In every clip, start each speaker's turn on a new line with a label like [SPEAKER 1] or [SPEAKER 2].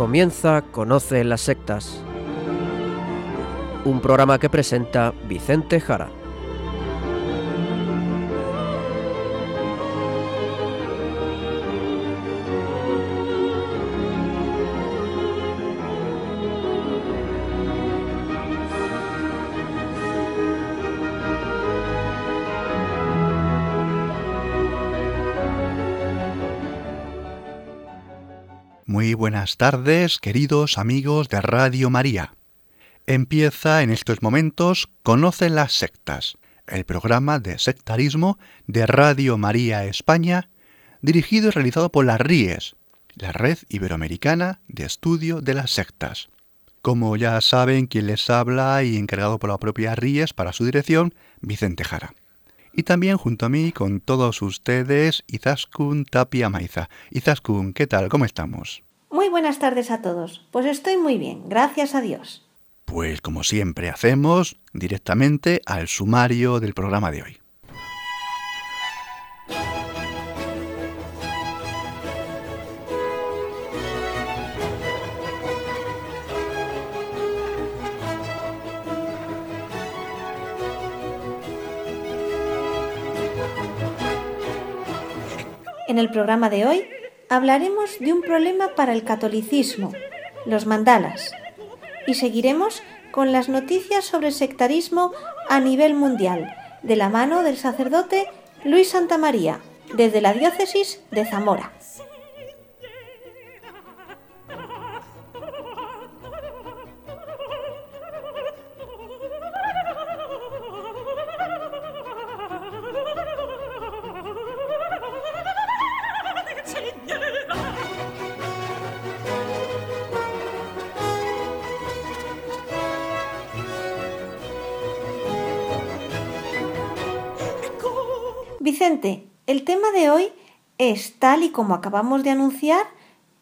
[SPEAKER 1] Comienza Conoce las sectas. Un programa que presenta Vicente Jara.
[SPEAKER 2] Buenas tardes, queridos amigos de Radio María. Empieza en estos momentos Conoce las sectas, el programa de sectarismo de Radio María España, dirigido y realizado por las RIES, la Red Iberoamericana de Estudio de las Sectas. Como ya saben, quien les habla y encargado por la propia RIES para su dirección, Vicente Jara. Y también junto a mí, con todos ustedes, Izaskun Tapia Maiza. Izaskun, ¿qué tal? ¿Cómo estamos?
[SPEAKER 3] Muy buenas tardes a todos. Pues estoy muy bien, gracias a Dios.
[SPEAKER 2] Pues como siempre hacemos, directamente al sumario del programa de hoy.
[SPEAKER 3] En el programa de hoy hablaremos de un problema para el catolicismo, los mandalas, y seguiremos con las noticias sobre sectarismo a nivel mundial, de la mano del sacerdote Luis Santamaría, desde la diócesis de Zamora. Es, tal y como acabamos de anunciar,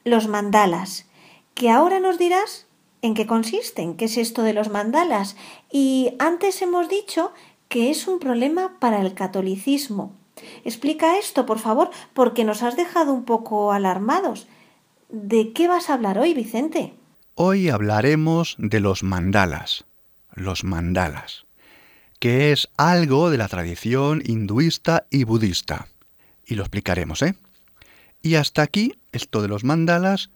[SPEAKER 3] los mandalas, que ahora nos dirás en qué consisten, qué es esto de los mandalas. Y antes hemos dicho que es un problema para el catolicismo. Explica esto, por favor, porque nos has dejado un poco alarmados. ¿De qué vas a hablar hoy, Vicente?
[SPEAKER 2] Hoy hablaremos de los mandalas. Los mandalas que es algo de la tradición hinduista y budista. Y lo explicaremos, ¿eh? Y hasta aquí, esto de los mandalas,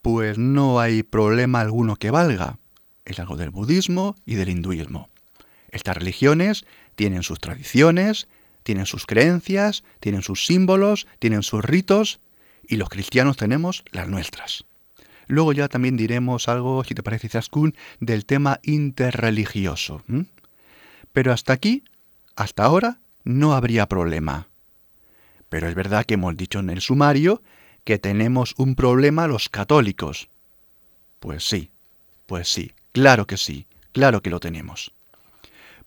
[SPEAKER 2] pues no hay problema alguno que valga. Es algo del budismo y del hinduismo. Estas religiones tienen sus tradiciones, tienen sus creencias, tienen sus símbolos, tienen sus ritos, y los cristianos tenemos las nuestras. Luego ya también diremos algo, si te parece, Zaskun, del tema interreligioso. Pero hasta aquí, hasta ahora, no habría problema. Pero es verdad que hemos dicho en el sumario que tenemos un problema los católicos. Pues sí, pues sí, claro que sí, claro que lo tenemos.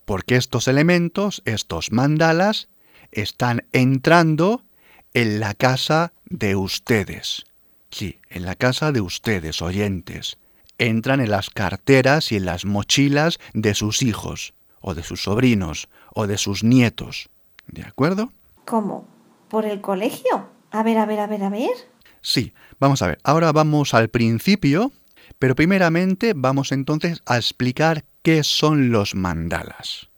[SPEAKER 2] Porque estos elementos, estos mandalas, están entrando en la casa de ustedes. Sí, en la casa de ustedes, oyentes. Entran en las carteras y en las mochilas de sus hijos o de sus sobrinos, o de sus nietos. ¿De acuerdo?
[SPEAKER 3] ¿Cómo? ¿Por el colegio? A ver, a ver, a ver, a ver.
[SPEAKER 2] Sí, vamos a ver. Ahora vamos al principio, pero primeramente vamos entonces a explicar qué son los mandalas.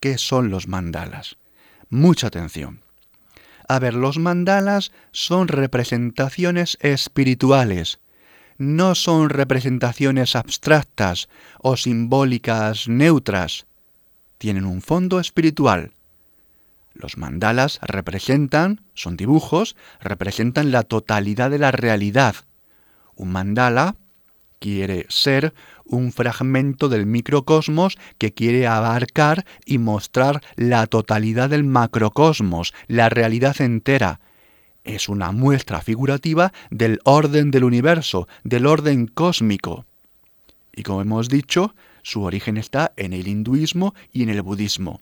[SPEAKER 2] ¿Qué son los mandalas? Mucha atención. A ver, los mandalas son representaciones espirituales, no son representaciones abstractas o simbólicas neutras, tienen un fondo espiritual. Los mandalas representan, son dibujos, representan la totalidad de la realidad. Un mandala quiere ser un fragmento del microcosmos que quiere abarcar y mostrar la totalidad del macrocosmos, la realidad entera. Es una muestra figurativa del orden del universo, del orden cósmico. Y como hemos dicho, su origen está en el hinduismo y en el budismo,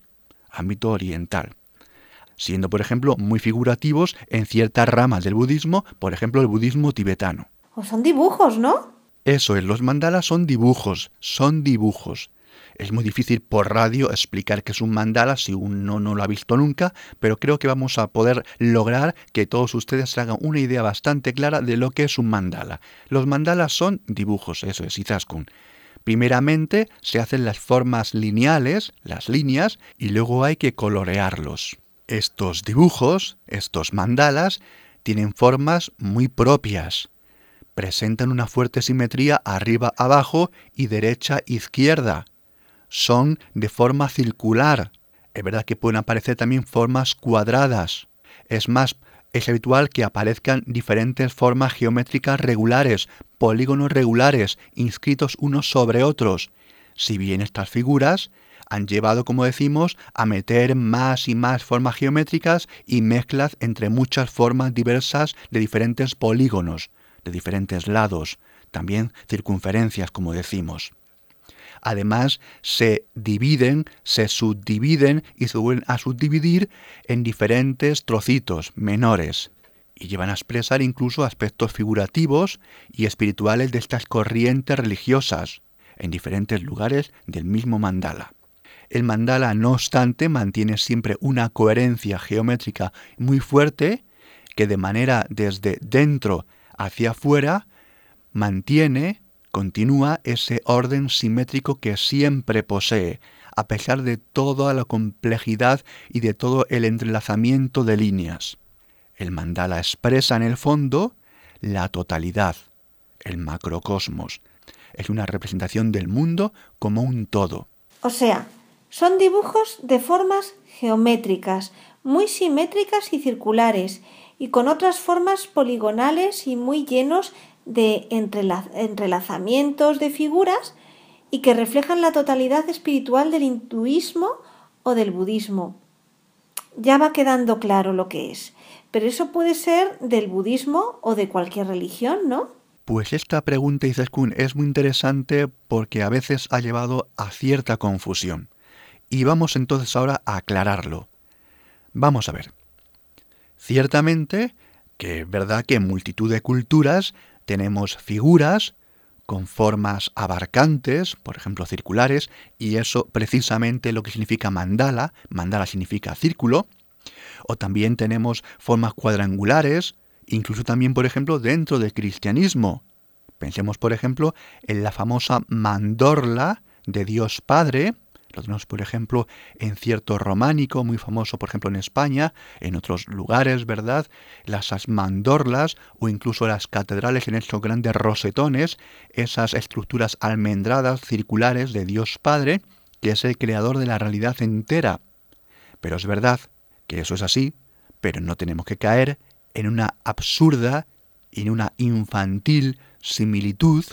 [SPEAKER 2] ámbito oriental, siendo por ejemplo muy figurativos en ciertas ramas del budismo, por ejemplo el budismo tibetano.
[SPEAKER 3] O son dibujos, ¿no?
[SPEAKER 2] Eso es, los mandalas son dibujos, son dibujos. Es muy difícil por radio explicar qué es un mandala si uno no lo ha visto nunca, pero creo que vamos a poder lograr que todos ustedes se hagan una idea bastante clara de lo que es un mandala. Los mandalas son dibujos, eso es Izaskun. Primeramente se hacen las formas lineales, las líneas, y luego hay que colorearlos. Estos dibujos, estos mandalas, tienen formas muy propias. Presentan una fuerte simetría arriba-abajo y derecha-izquierda. Son de forma circular. Es verdad que pueden aparecer también formas cuadradas. Es más, es habitual que aparezcan diferentes formas geométricas regulares, polígonos regulares, inscritos unos sobre otros. Si bien estas figuras han llevado, como decimos, a meter más y más formas geométricas y mezclas entre muchas formas diversas de diferentes polígonos, de diferentes lados, también circunferencias, como decimos. Además, se dividen, se subdividen y se vuelven a subdividir en diferentes trocitos menores y llevan a expresar incluso aspectos figurativos y espirituales de estas corrientes religiosas en diferentes lugares del mismo mandala. El mandala, no obstante, mantiene siempre una coherencia geométrica muy fuerte que de manera desde dentro hacia afuera mantiene, continúa ese orden simétrico que siempre posee, a pesar de toda la complejidad y de todo el entrelazamiento de líneas. El mandala expresa en el fondo la totalidad, el macrocosmos. Es una representación del mundo como un todo.
[SPEAKER 3] O sea, son dibujos de formas geométricas, muy simétricas y circulares, y con otras formas poligonales y muy llenos de entrelazamientos de figuras y que reflejan la totalidad espiritual del hinduismo o del budismo. Ya va quedando claro lo que es, pero eso puede ser del budismo o de cualquier religión, ¿no?
[SPEAKER 2] Pues esta pregunta, Izaskun, es muy interesante porque a veces ha llevado a cierta confusión. Y vamos entonces ahora a aclararlo. Vamos a ver. Ciertamente que es verdad que en multitud de culturas tenemos figuras con formas abarcantes, por ejemplo circulares, y eso precisamente lo que significa mandala, mandala significa círculo, o también tenemos formas cuadrangulares, incluso también, por ejemplo, dentro del cristianismo. Pensemos, por ejemplo, en la famosa mandorla de Dios Padre, lo tenemos, por ejemplo, en cierto románico, muy famoso, por ejemplo, en España, en otros lugares, ¿verdad? Las mandorlas o incluso las catedrales en estos grandes rosetones, esas estructuras almendradas, circulares de Dios Padre, que es el creador de la realidad entera. Pero es verdad que eso es así, pero no tenemos que caer en una absurda y en una infantil similitud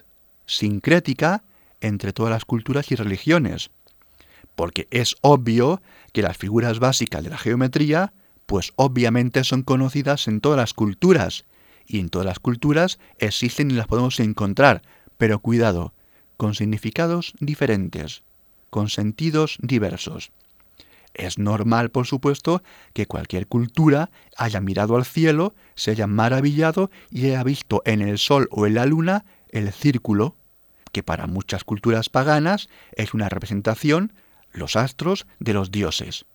[SPEAKER 2] sincrética entre todas las culturas y religiones porque es obvio que las figuras básicas de la geometría, pues obviamente son conocidas en todas las culturas, y en todas las culturas existen y las podemos encontrar, pero cuidado, con significados diferentes, con sentidos diversos. Es normal, por supuesto, que cualquier cultura haya mirado al cielo, se haya maravillado y haya visto en el sol o en la luna el círculo, que para muchas culturas paganas es una representación los astros de los dioses.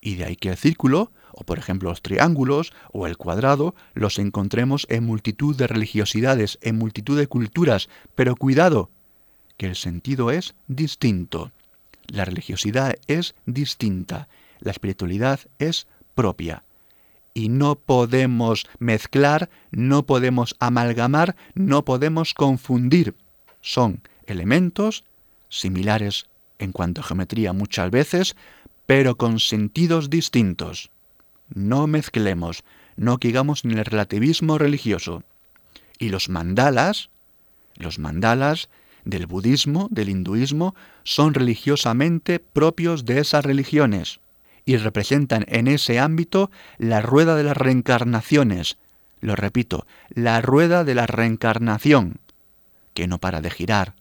[SPEAKER 2] Y de ahí que el círculo, o por ejemplo los triángulos, o el cuadrado, los encontremos en multitud de religiosidades, en multitud de culturas, pero cuidado, que el sentido es distinto. La religiosidad es distinta, la espiritualidad es propia. Y no podemos mezclar, no podemos amalgamar, no podemos confundir. Son elementos similares en cuanto a geometría muchas veces, pero con sentidos distintos. No mezclemos, no caigamos en el relativismo religioso. Y los mandalas, los mandalas del budismo, del hinduismo, son religiosamente propios de esas religiones y representan en ese ámbito la rueda de las reencarnaciones. Lo repito, la rueda de la reencarnación, que no para de girar.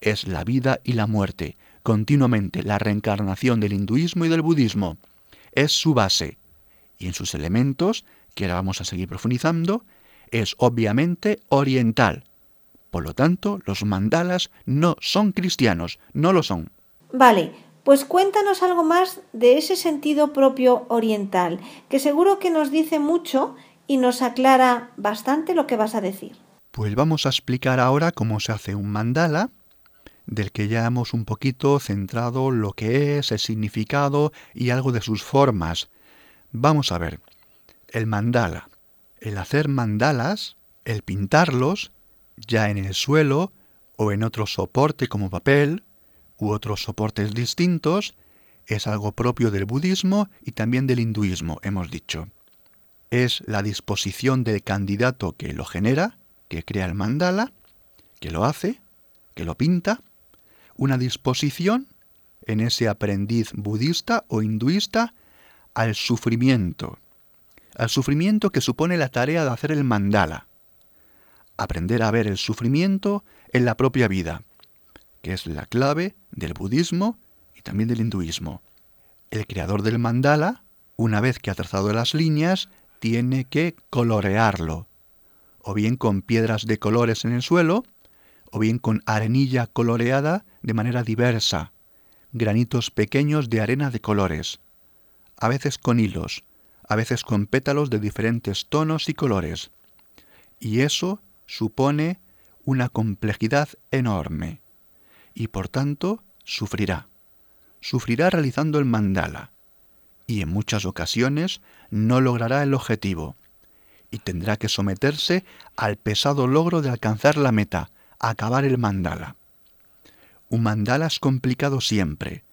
[SPEAKER 2] Es la vida y la muerte, continuamente la reencarnación del hinduismo y del budismo. Es su base. Y en sus elementos, que ahora vamos a seguir profundizando, es obviamente oriental. Por lo tanto, los mandalas no son cristianos, no lo son.
[SPEAKER 3] Vale, pues cuéntanos algo más de ese sentido propio oriental, que seguro que nos dice mucho y nos aclara bastante lo que vas a decir.
[SPEAKER 2] Pues vamos a explicar ahora cómo se hace un mandala, del que ya hemos un poquito centrado lo que es, el significado y algo de sus formas. Vamos a ver, el mandala. El hacer mandalas, el pintarlos, ya en el suelo o en otro soporte como papel u otros soportes distintos, es algo propio del budismo y también del hinduismo, hemos dicho. Es la disposición del candidato que lo genera, que crea el mandala, que lo hace, que lo pinta, una disposición en ese aprendiz budista o hinduista al sufrimiento, al sufrimiento que supone la tarea de hacer el mandala, aprender a ver el sufrimiento en la propia vida, que es la clave del budismo y también del hinduismo. El creador del mandala, una vez que ha trazado las líneas, tiene que colorearlo, o bien con piedras de colores en el suelo, o bien con arenilla coloreada de manera diversa, granitos pequeños de arena de colores, a veces con hilos, a veces con pétalos de diferentes tonos y colores. Y eso supone una complejidad enorme, y por tanto sufrirá. Sufrirá realizando el mandala, y en muchas ocasiones no logrará el objetivo, y tendrá que someterse al pesado logro de alcanzar la meta, acabar el mandala. Un mandala es complicado siempre,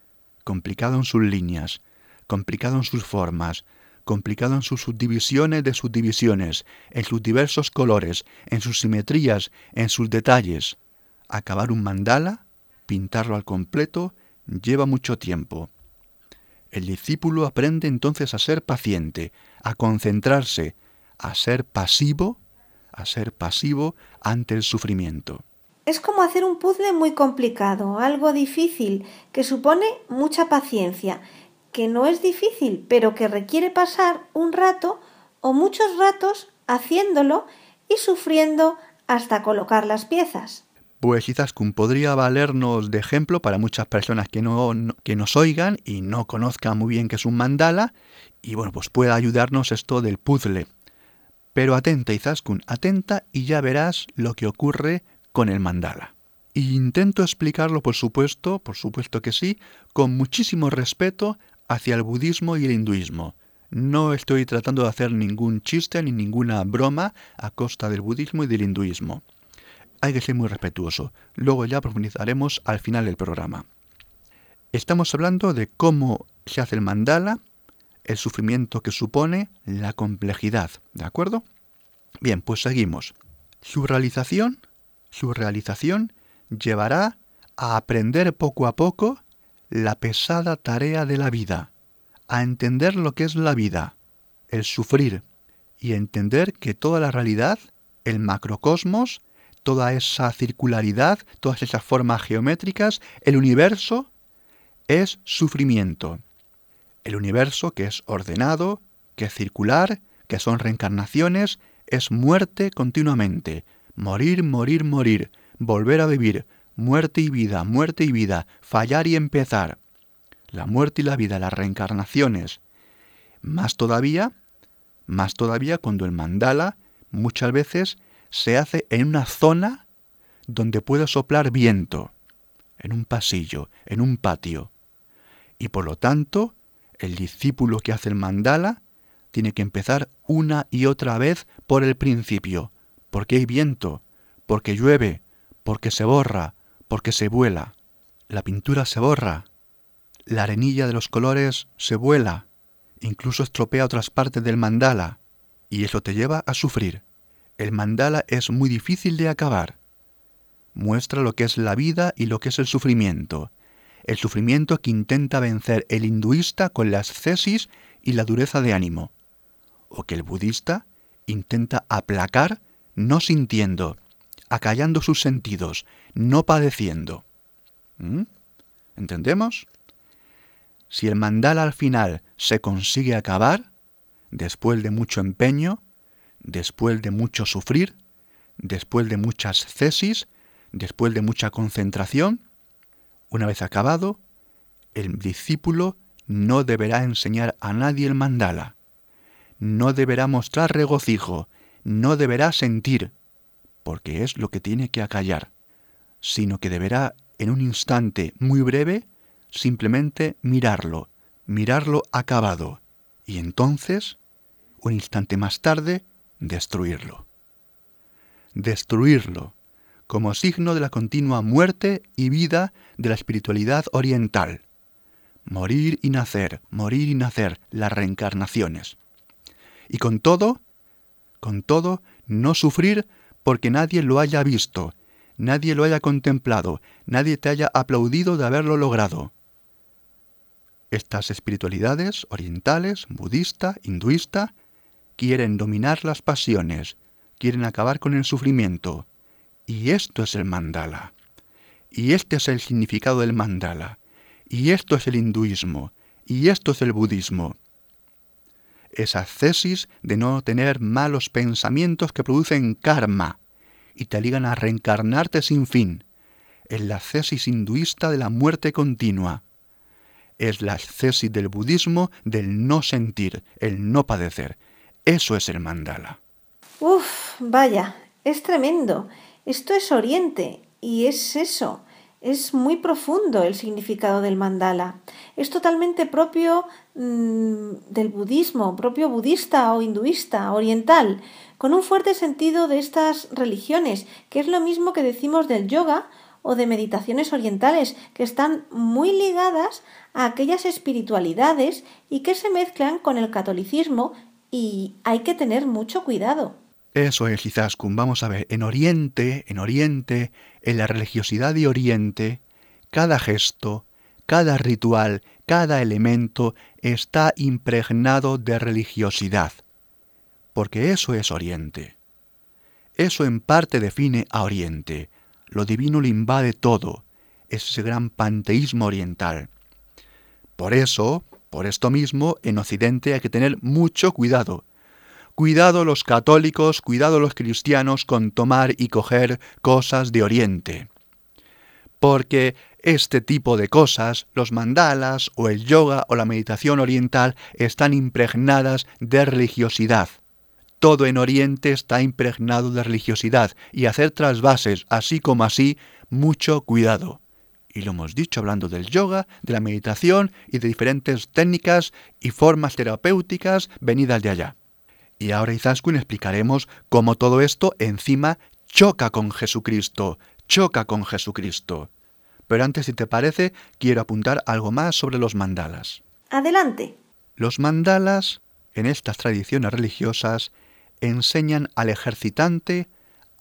[SPEAKER 2] complicado en sus líneas, complicado en sus formas, complicado en sus subdivisiones de subdivisiones, en sus diversos colores, en sus simetrías, en sus detalles. Acabar un mandala, pintarlo al completo, lleva mucho tiempo. El discípulo aprende entonces a ser paciente, a concentrarse, a ser pasivo, a ser pasivo ante el sufrimiento.
[SPEAKER 3] Es como hacer un puzzle muy complicado, algo difícil, que supone mucha paciencia, que no es difícil, pero que requiere pasar un rato o muchos ratos haciéndolo y sufriendo hasta colocar las piezas.
[SPEAKER 2] Pues Izaskun podría valernos de ejemplo para muchas personas que, no, que nos oigan y no conozcan muy bien qué es un mandala, y bueno, pues puede ayudarnos esto del puzzle. Pero atenta, Izaskun, atenta y ya verás lo que ocurre con el mandala. Y intento explicarlo, por supuesto, por supuesto que sí, con muchísimo respeto hacia el budismo y el hinduismo. No estoy tratando de hacer ningún chiste ni ninguna broma a costa del budismo y del hinduismo. Hay que ser muy respetuoso. Luego ya profundizaremos al final del programa. Estamos hablando de cómo se hace el mandala, el sufrimiento que supone, la complejidad. ¿De acuerdo? Bien, pues seguimos. Su realización su realización llevará a aprender poco a poco la pesada tarea de la vida, a entender lo que es la vida, el sufrir, y entender que toda la realidad, el macrocosmos, toda esa circularidad, todas esas formas geométricas, el universo, es sufrimiento. El universo que es ordenado, que es circular, que son reencarnaciones, es muerte continuamente, morir, morir, morir, volver a vivir, muerte y vida, muerte y vida, fallar y empezar. La muerte y la vida, las reencarnaciones. Más todavía, más todavía cuando el mandala muchas veces se hace en una zona donde puede soplar viento, en un pasillo, en un patio. Y por lo tanto, el discípulo que hace el mandala tiene que empezar una y otra vez por el principio, porque hay viento, porque llueve, porque se borra, porque se vuela. La pintura se borra, la arenilla de los colores se vuela, incluso estropea otras partes del mandala, y eso te lleva a sufrir. El mandala es muy difícil de acabar. Muestra lo que es la vida y lo que es el sufrimiento. El sufrimiento que intenta vencer el hinduista con la ascesis y la dureza de ánimo, o que el budista intenta aplacar no sintiendo, acallando sus sentidos, no padeciendo. ¿Mm? ¿Entendemos? Si el mandala al final se consigue acabar, después de mucho empeño, después de mucho sufrir, después de muchas cesis, después de mucha concentración, una vez acabado, el discípulo no deberá enseñar a nadie el mandala, no deberá mostrar regocijo, no deberá sentir, porque es lo que tiene que acallar, sino que deberá en un instante muy breve simplemente mirarlo, mirarlo acabado, y entonces, un instante más tarde, destruirlo. Destruirlo, como signo de la continua muerte y vida de la espiritualidad oriental. Morir y nacer, morir y nacer, las reencarnaciones. Y con todo, con todo, no sufrir porque nadie lo haya visto, nadie lo haya contemplado, nadie te haya aplaudido de haberlo logrado. Estas espiritualidades orientales, budista, hinduista, quieren dominar las pasiones, quieren acabar con el sufrimiento. Y esto es el mandala. Y este es el significado del mandala. Y esto es el hinduismo. Y esto es el budismo. Esa cesis de no tener malos pensamientos que producen karma y te ligan a reencarnarte sin fin. Es la cesis hinduista de la muerte continua es la ascesis del budismo del no sentir, el no padecer. Eso es el mandala.
[SPEAKER 3] Uf, vaya, es tremendo. Esto es Oriente y es eso. Es muy profundo el significado del mandala. Es totalmente propio mm, del budismo, propio budista o hinduista, oriental, con un fuerte sentido de estas religiones, que es lo mismo que decimos del yoga o de meditaciones orientales, que están muy ligadas a aquellas espiritualidades y que se mezclan con el catolicismo y hay que tener mucho cuidado.
[SPEAKER 2] Eso es, Izaskun. Vamos a ver, en Oriente, en Oriente, en la religiosidad de Oriente, cada gesto, cada ritual, cada elemento está impregnado de religiosidad. Porque eso es Oriente. Eso en parte define a Oriente. Lo divino lo invade todo. Es ese gran panteísmo oriental. Por eso, por esto mismo, en Occidente hay que tener mucho cuidado. Cuidado los católicos, cuidado los cristianos con tomar y coger cosas de Oriente. Porque este tipo de cosas, los mandalas o el yoga o la meditación oriental, están impregnadas de religiosidad. Todo en Oriente está impregnado de religiosidad y hacer trasvases así como así, mucho cuidado. Y lo hemos dicho hablando del yoga, de la meditación y de diferentes técnicas y formas terapéuticas venidas de allá. Y ahora Izaskun explicaremos cómo todo esto encima choca con Jesucristo, choca con Jesucristo. Pero antes, si te parece, quiero apuntar algo más sobre los mandalas.
[SPEAKER 3] Adelante.
[SPEAKER 2] Los mandalas, en estas tradiciones religiosas, enseñan al ejercitante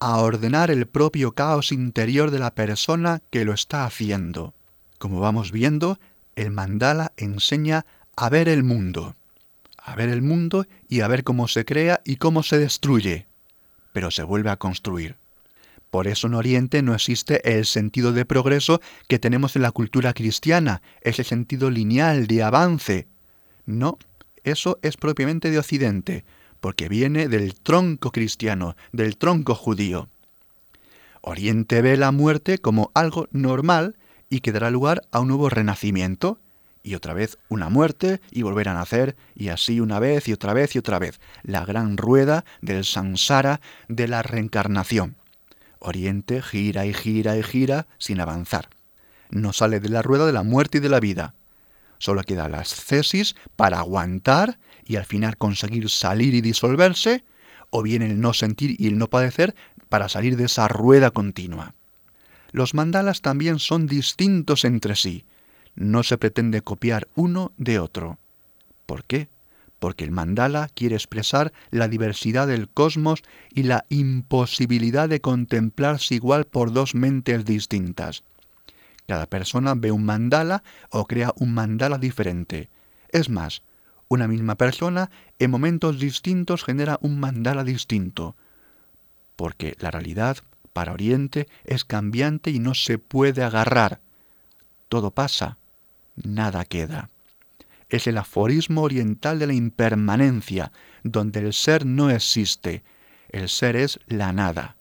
[SPEAKER 2] a ordenar el propio caos interior de la persona que lo está haciendo. Como vamos viendo, el mandala enseña a ver el mundo, a ver el mundo y a ver cómo se crea y cómo se destruye, pero se vuelve a construir. Por eso en Oriente no existe el sentido de progreso que tenemos en la cultura cristiana, ese sentido lineal de avance. No, eso es propiamente de Occidente porque viene del tronco cristiano, del tronco judío. Oriente ve la muerte como algo normal y que dará lugar a un nuevo renacimiento, y otra vez una muerte y volver a nacer, y así una vez y otra vez y otra vez, la gran rueda del sansara de la reencarnación. Oriente gira y gira y gira sin avanzar. No sale de la rueda de la muerte y de la vida. Solo queda la ascesis para aguantar y al final conseguir salir y disolverse, o bien el no sentir y el no padecer para salir de esa rueda continua. Los mandalas también son distintos entre sí. No se pretende copiar uno de otro. ¿Por qué? Porque el mandala quiere expresar la diversidad del cosmos y la imposibilidad de contemplarse igual por dos mentes distintas. Cada persona ve un mandala o crea un mandala diferente. Es más, una misma persona en momentos distintos genera un mandala distinto, porque la realidad para Oriente es cambiante y no se puede agarrar. Todo pasa, nada queda. Es el aforismo oriental de la impermanencia, donde el ser no existe, el ser es la nada,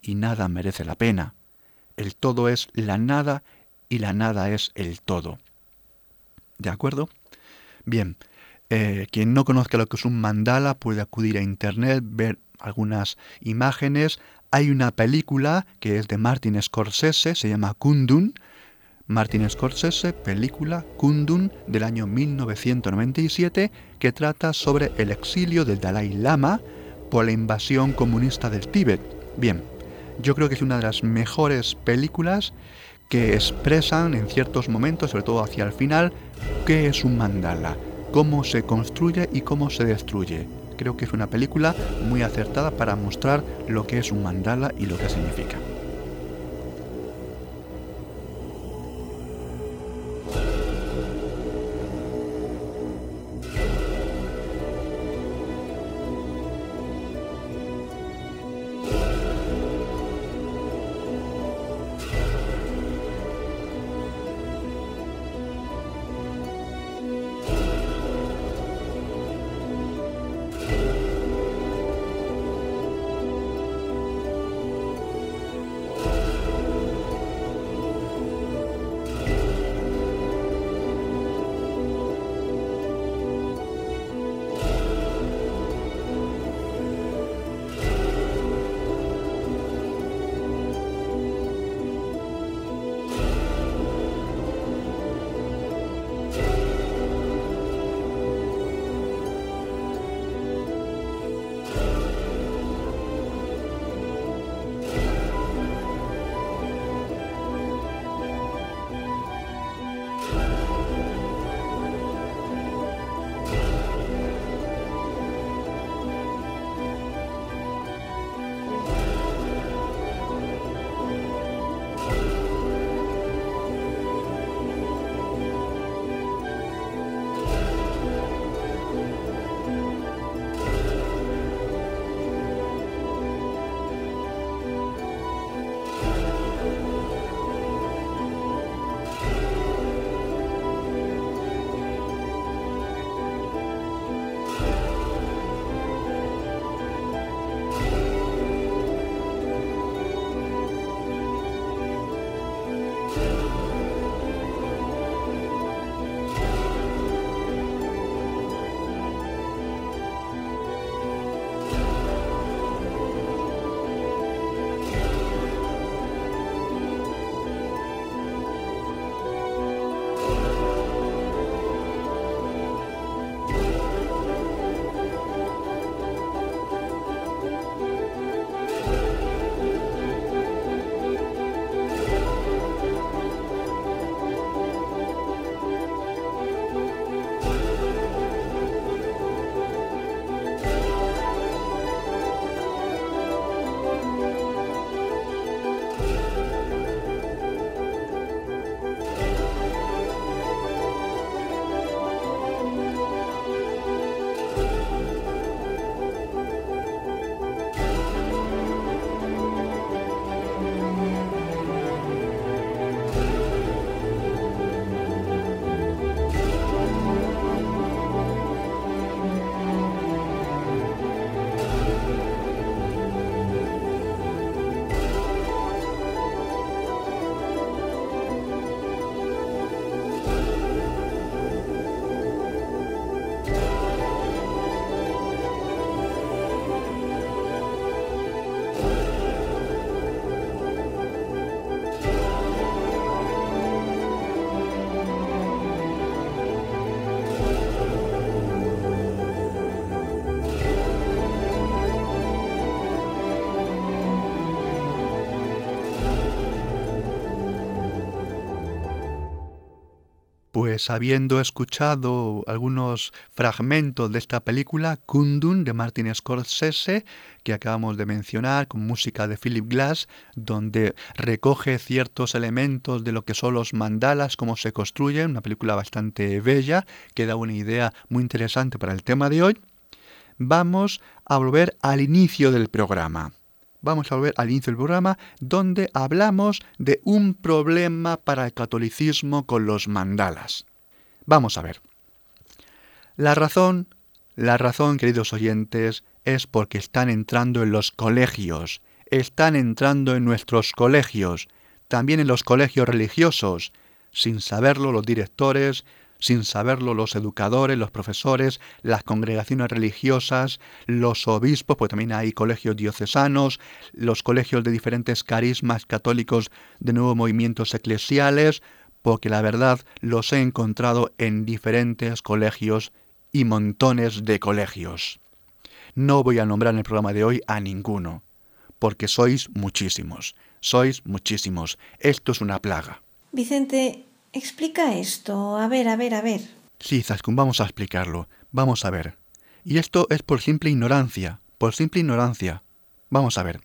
[SPEAKER 2] y nada merece la pena. El todo es la nada y la nada es el todo. ¿De acuerdo? Bien, eh, quien no conozca lo que es un mandala puede acudir a internet, ver algunas imágenes. Hay una película que es de Martin Scorsese, se llama Kundun. Martin Scorsese, película Kundun del año 1997, que trata sobre el exilio del Dalai Lama por la invasión comunista del Tíbet. Bien, yo creo que es una de las mejores películas que expresan en ciertos momentos, sobre todo hacia el final, qué es un mandala, cómo se construye y cómo se destruye. Creo que es una película muy acertada para mostrar lo que es un mandala y lo que significa. Pues habiendo escuchado algunos fragmentos de esta película, Kundun de Martin Scorsese, que acabamos de mencionar, con música de Philip Glass, donde recoge ciertos elementos de lo que son los mandalas, cómo se construyen, una película bastante bella, que da una idea muy interesante para el tema de hoy, vamos a volver al inicio del programa vamos a volver al inicio del programa, donde hablamos de un problema para el catolicismo con los mandalas. Vamos a ver. La razón, la razón, queridos oyentes, es porque están entrando en los colegios, están entrando en nuestros colegios, también en los colegios religiosos. Sin saberlo, los directores sin saberlo los educadores, los profesores, las congregaciones religiosas, los obispos, pues también hay colegios diocesanos, los colegios de diferentes carismas católicos de nuevos movimientos eclesiales, porque la verdad los he encontrado en diferentes colegios y montones de colegios. No voy a nombrar en el programa de hoy a ninguno, porque sois muchísimos, sois muchísimos. Esto es una plaga.
[SPEAKER 3] Vicente, explica esto. A ver, a ver, a ver.
[SPEAKER 2] Sí, Zaskun, vamos a explicarlo. Vamos a ver. Y esto es por simple ignorancia, por simple ignorancia. Vamos a ver.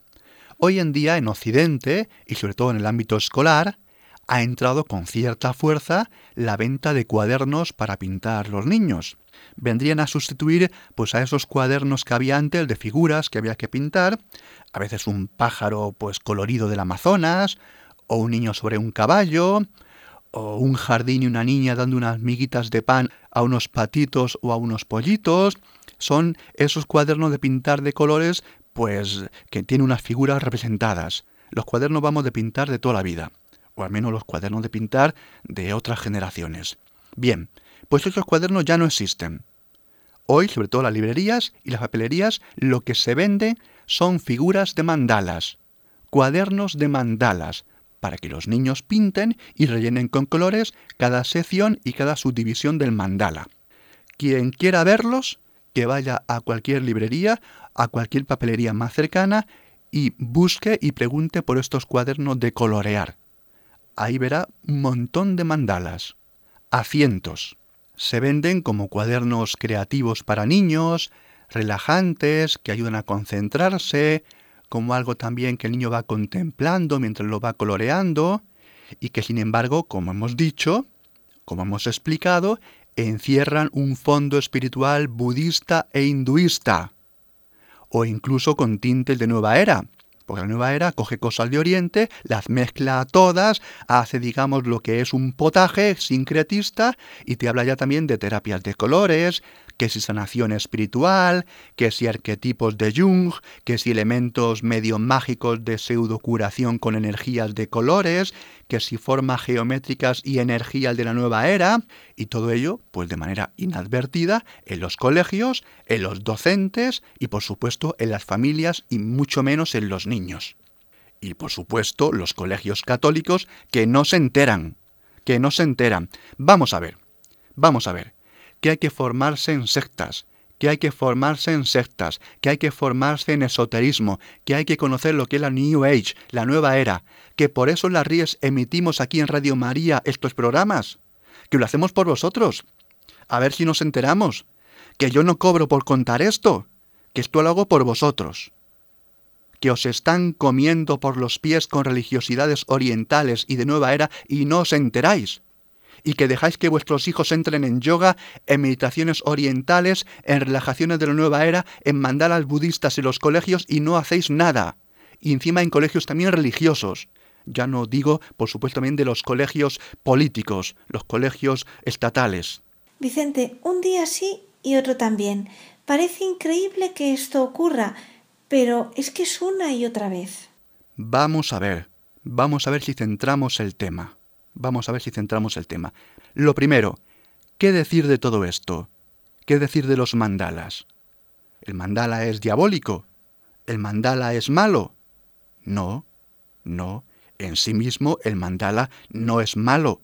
[SPEAKER 2] Hoy en día en Occidente, y sobre todo en el ámbito escolar, ha entrado con cierta fuerza la venta de cuadernos para pintar los niños. Vendrían a sustituir pues a esos cuadernos que había antes de figuras que había que pintar, a veces un pájaro pues colorido del Amazonas, o un niño sobre un caballo, o un jardín y una niña dando unas miguitas de pan a unos patitos o a unos pollitos, son esos cuadernos de pintar de colores pues que tienen unas figuras representadas. Los cuadernos vamos de pintar de toda la vida o al menos los cuadernos de pintar de otras generaciones. Bien, pues esos cuadernos ya no existen. Hoy, sobre todo las librerías y las papelerías, lo que se vende son figuras de mandalas, cuadernos de mandalas, para que los niños pinten y rellenen con colores cada sección y cada subdivisión del mandala. Quien quiera verlos, que vaya a cualquier librería, a cualquier papelería más cercana y busque y pregunte por estos cuadernos de colorear ahí verá un montón de mandalas, a cientos. Se venden como cuadernos creativos para niños, relajantes, que ayudan a concentrarse, como algo también que el niño va contemplando mientras lo va coloreando, y que sin embargo, como hemos dicho, como hemos explicado, encierran un fondo espiritual budista e hinduista, o incluso con tintes de nueva era, porque la nueva era coge cosas de Oriente, las mezcla todas, hace, digamos, lo que es un potaje sincretista y te habla ya también de terapias de colores, que si sanación espiritual, que si arquetipos de Jung, que si elementos medio mágicos de pseudocuración con energías de colores, que si formas geométricas y energías de la nueva era, y todo ello, pues de manera inadvertida, en los colegios, en los docentes y por supuesto en las familias y mucho menos en los niños. Y por supuesto los colegios católicos que no se enteran, que no se enteran. Vamos a ver, vamos a ver que hay que formarse en sectas, que hay que formarse en sectas, que hay que formarse en esoterismo, que hay que conocer lo que es la New Age, la nueva era, que por eso las Ríes emitimos aquí en Radio María estos programas, que lo hacemos por vosotros. A ver si nos enteramos, que yo no cobro por contar esto, que esto lo hago por vosotros que os están comiendo por los pies con religiosidades orientales y de nueva era y no os enteráis y que dejáis que vuestros hijos entren en yoga, en meditaciones orientales, en relajaciones de la nueva era, en mandalas budistas en los colegios y no hacéis nada. Y encima en colegios también religiosos. Ya no digo, por supuesto, también de los colegios políticos, los colegios estatales.
[SPEAKER 3] Vicente, un día sí y otro también. Parece increíble que esto ocurra, pero es que es una y otra vez.
[SPEAKER 2] Vamos a ver, vamos a ver si centramos el tema. Vamos a ver si centramos el tema. Lo primero, ¿qué decir de todo esto? ¿Qué decir de los mandalas? ¿El mandala es diabólico? ¿El mandala es malo? No, no. En sí mismo el mandala no es malo.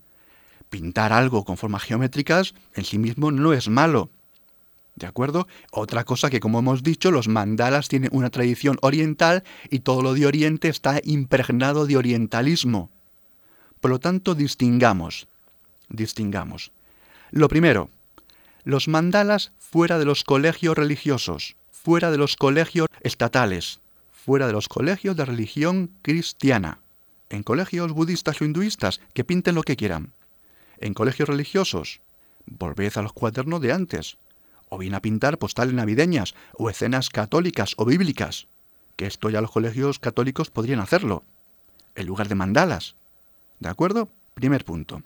[SPEAKER 2] Pintar algo con formas geométricas en sí mismo no es malo. ¿De acuerdo? Otra cosa que, como hemos dicho, los mandalas tienen una tradición oriental y todo lo de Oriente está impregnado de orientalismo. Por lo tanto, distingamos, distingamos. Lo primero, los mandalas fuera de los colegios religiosos, fuera de los colegios estatales, fuera de los colegios de religión cristiana, en colegios budistas o hinduistas, que pinten lo que quieran. En colegios religiosos, volved a los cuadernos de antes, o bien a pintar postales navideñas o escenas católicas o bíblicas, que esto ya los colegios católicos podrían hacerlo, en lugar de mandalas. ¿De acuerdo? Primer punto.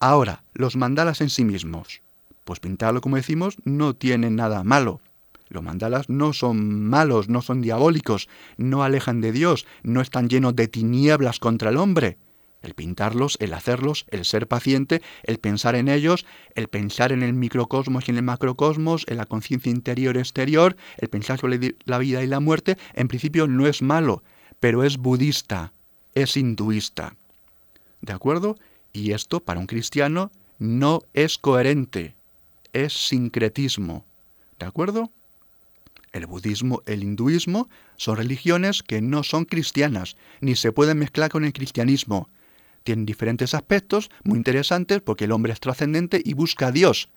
[SPEAKER 2] Ahora, los mandalas en sí mismos. Pues pintarlo, como decimos, no tiene nada malo. Los mandalas no son malos, no son diabólicos, no alejan de Dios, no están llenos de tinieblas contra el hombre. El pintarlos, el hacerlos, el ser paciente, el pensar en ellos, el pensar en el microcosmos y en el macrocosmos, en la conciencia interior-exterior, el pensar sobre la vida y la muerte, en principio no es malo, pero es budista, es hinduista. ¿De acuerdo? Y esto para un cristiano no es coherente, es sincretismo. ¿De acuerdo? El budismo, el hinduismo son religiones que no son cristianas, ni se pueden mezclar con el cristianismo. Tienen diferentes aspectos muy interesantes porque el hombre es trascendente y busca a Dios.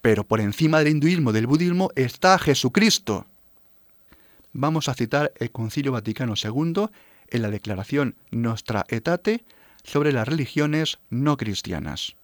[SPEAKER 2] Pero por encima del hinduismo, del budismo, está Jesucristo. Vamos a citar el Concilio Vaticano II en la declaración Nostra Etate sobre las religiones no cristianas.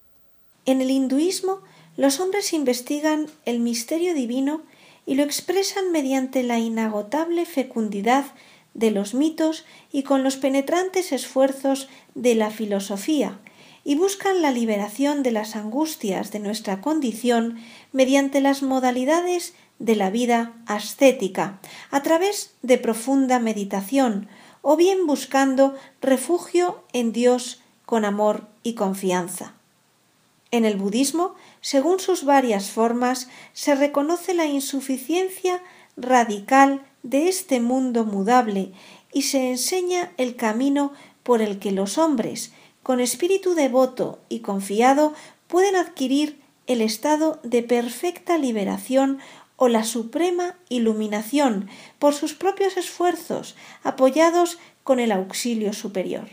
[SPEAKER 3] En el hinduismo, los hombres investigan el misterio divino y lo expresan mediante la inagotable fecundidad de los mitos y con los penetrantes esfuerzos de la filosofía, y buscan la liberación de las angustias de nuestra condición mediante las modalidades de la vida ascética, a través de profunda meditación, o bien buscando refugio en Dios con amor y confianza. En el budismo, según sus varias formas, se reconoce la insuficiencia radical de este mundo mudable y se enseña el camino por el que los hombres, con espíritu devoto y confiado, pueden adquirir el estado de perfecta liberación o la suprema iluminación por sus propios esfuerzos, apoyados con el auxilio superior.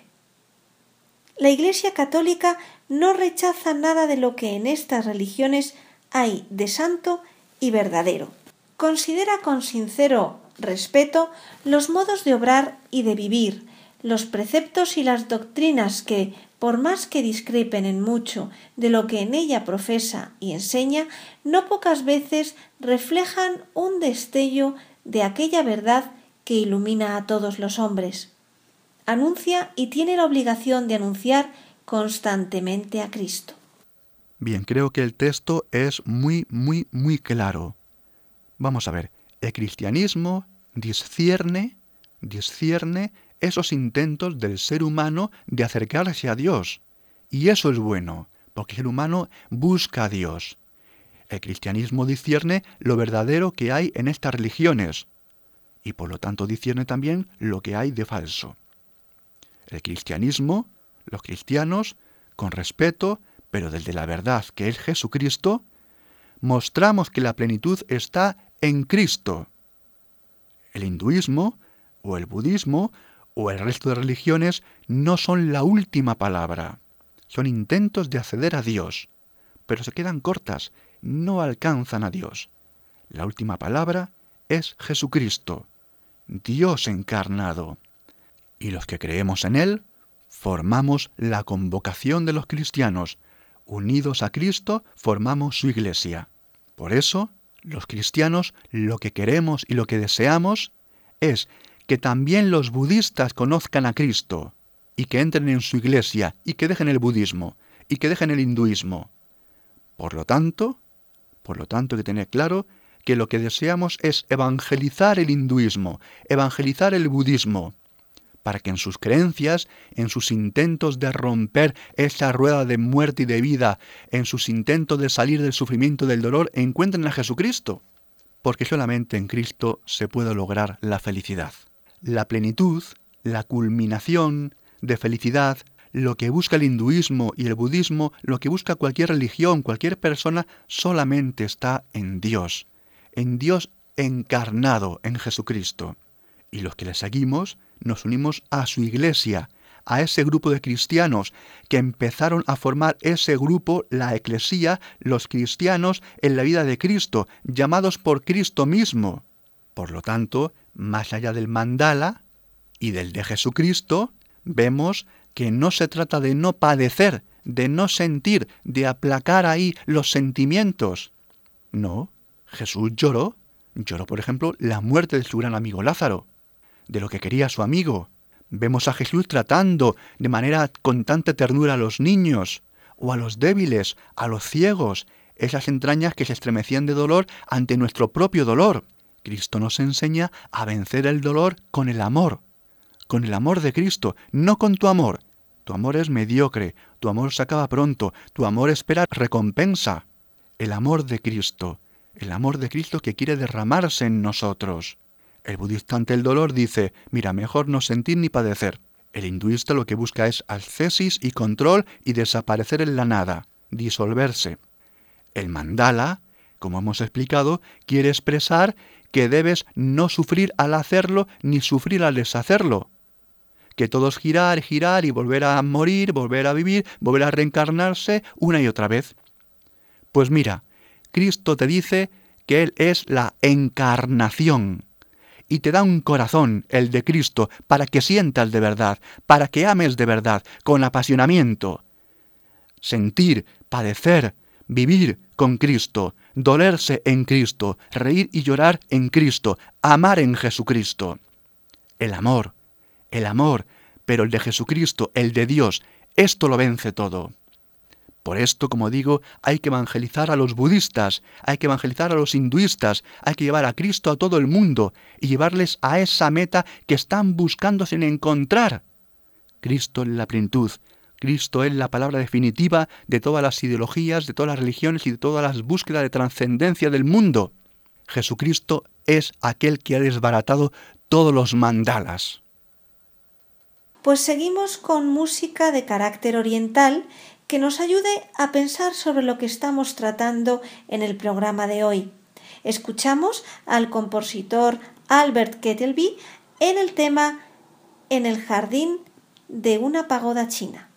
[SPEAKER 3] La Iglesia católica no rechaza nada de lo que en estas religiones hay de santo y verdadero. Considera con sincero respeto los modos de obrar y de vivir, los preceptos y las doctrinas que, por más que discrepen en mucho de lo que en ella profesa y enseña, no pocas veces reflejan un destello de aquella verdad que ilumina a todos los hombres. Anuncia y tiene la obligación de anunciar constantemente a Cristo.
[SPEAKER 2] Bien, creo que el texto es muy, muy, muy claro. Vamos a ver, el cristianismo discierne, discierne esos intentos del ser humano de acercarse a Dios. Y eso es bueno, porque el ser humano busca a Dios. El cristianismo discierne lo verdadero que hay en estas religiones, y por lo tanto discierne también lo que hay de falso. El cristianismo, los cristianos, con respeto, pero desde la verdad que es Jesucristo, mostramos que la plenitud está en Cristo. El hinduismo o el budismo o el resto de religiones no son la última palabra. Son intentos de acceder a Dios, pero se quedan cortas, no alcanzan a Dios. La última palabra es Jesucristo, Dios encarnado. Y los que creemos en Él, formamos la convocación de los cristianos. Unidos a Cristo, formamos su iglesia. Por eso, los cristianos lo que queremos y lo que deseamos es que también los budistas conozcan a Cristo y que entren en su iglesia y que dejen el budismo y que dejen el hinduismo. Por lo tanto, por lo tanto hay que tener claro que lo que deseamos es evangelizar el hinduismo, evangelizar el budismo, para que en sus creencias, en sus intentos de romper esa rueda de muerte y de vida, en sus intentos de salir del sufrimiento y del dolor, encuentren a Jesucristo. Porque solamente en Cristo se puede lograr la felicidad. La plenitud, la culminación de felicidad, lo que busca el hinduismo y el budismo, lo que busca cualquier religión, cualquier persona, solamente está en Dios, en Dios encarnado, en Jesucristo. Y los que le seguimos, nos unimos a su iglesia, a ese grupo de cristianos que empezaron a formar ese grupo, la eclesía, los cristianos en la vida de Cristo, llamados por Cristo mismo. Por lo tanto, más allá del mandala y del de Jesucristo, vemos que no se trata de no padecer, de no sentir, de aplacar ahí los sentimientos. No, Jesús lloró, lloró por ejemplo la muerte de su gran amigo Lázaro de lo que quería su amigo. Vemos a Jesús tratando de manera con tanta ternura a los niños, o a los débiles, a los ciegos, esas entrañas que se estremecían de dolor ante nuestro propio dolor. Cristo nos enseña a vencer el dolor con el amor, con el amor de Cristo, no con tu amor, Tu amor es mediocre, tu amor se acaba pronto, tu amor espera recompensa. El amor de Cristo, el amor de Cristo que quiere derramarse en nosotros. El budista ante el dolor dice, mira, mejor no sentir ni padecer. El hinduista lo que busca es ascesis y control y desaparecer en la nada, disolverse. El mandala, como hemos explicado, quiere expresar que debes no sufrir al hacerlo ni sufrir al deshacerlo. Que todo es girar, girar y volver a morir, volver a vivir, volver a reencarnarse una y otra vez. Pues mira, Cristo te dice que Él es la encarnación y te da un corazón, el de Cristo, para que sientas de verdad, para que ames de verdad, con apasionamiento. Sentir, padecer, vivir con Cristo, dolerse en Cristo, reír y llorar en Cristo, amar en Jesucristo. El amor, el amor, pero el de Jesucristo, el de Dios, esto lo vence todo. Por esto, como digo, hay que evangelizar a los budistas, hay que evangelizar a los hinduistas, hay que llevar a Cristo a todo el mundo y llevarles a esa meta que están buscando sin encontrar. Cristo en la plenitud, Cristo es la palabra definitiva de todas las ideologías, de todas las religiones y de todas las búsquedas de trascendencia del mundo. Jesucristo es aquel que ha desbaratado todos los mandalas.
[SPEAKER 3] Pues seguimos con música de carácter oriental que nos ayude a pensar sobre lo que estamos tratando en el programa de hoy. Escuchamos al compositor Albert Kettleby en el tema En el jardín de una pagoda china.